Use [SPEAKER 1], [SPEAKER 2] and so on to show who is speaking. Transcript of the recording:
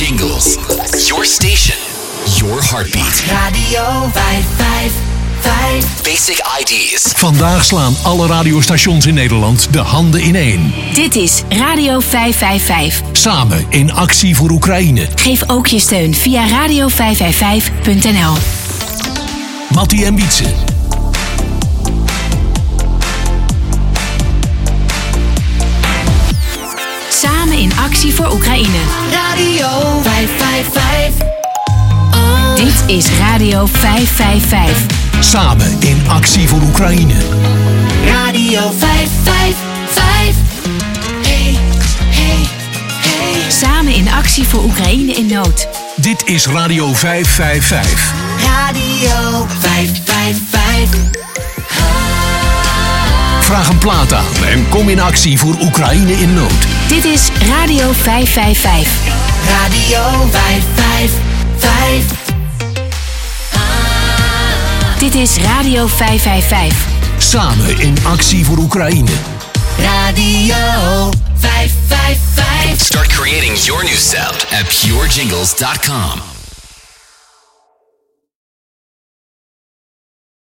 [SPEAKER 1] jingles. Your station. Your heartbeat.
[SPEAKER 2] Radio 555.
[SPEAKER 1] Basic IDs.
[SPEAKER 3] Vandaag slaan alle radiostations in Nederland de handen ineen.
[SPEAKER 4] Dit is Radio 555.
[SPEAKER 3] Samen in actie voor Oekraïne.
[SPEAKER 4] Geef ook je steun via radio555.nl.
[SPEAKER 3] Mattie en Wietse.
[SPEAKER 4] Samen in actie voor Oekraïne.
[SPEAKER 2] Radio
[SPEAKER 4] is Radio 555.
[SPEAKER 3] Samen in actie voor Oekraïne.
[SPEAKER 2] Radio 555. Hey, hey, hey.
[SPEAKER 4] Samen in actie voor Oekraïne in nood.
[SPEAKER 3] Dit is Radio 555.
[SPEAKER 2] Radio 555.
[SPEAKER 3] Vraag een plaat aan en kom in actie voor Oekraïne in nood.
[SPEAKER 4] Dit is Radio 555.
[SPEAKER 2] Radio 555.
[SPEAKER 4] Dit is Radio 555.
[SPEAKER 3] Samen in actie voor Oekraïne.
[SPEAKER 2] Radio 555.
[SPEAKER 1] Start creating your new sound at purejingles.com.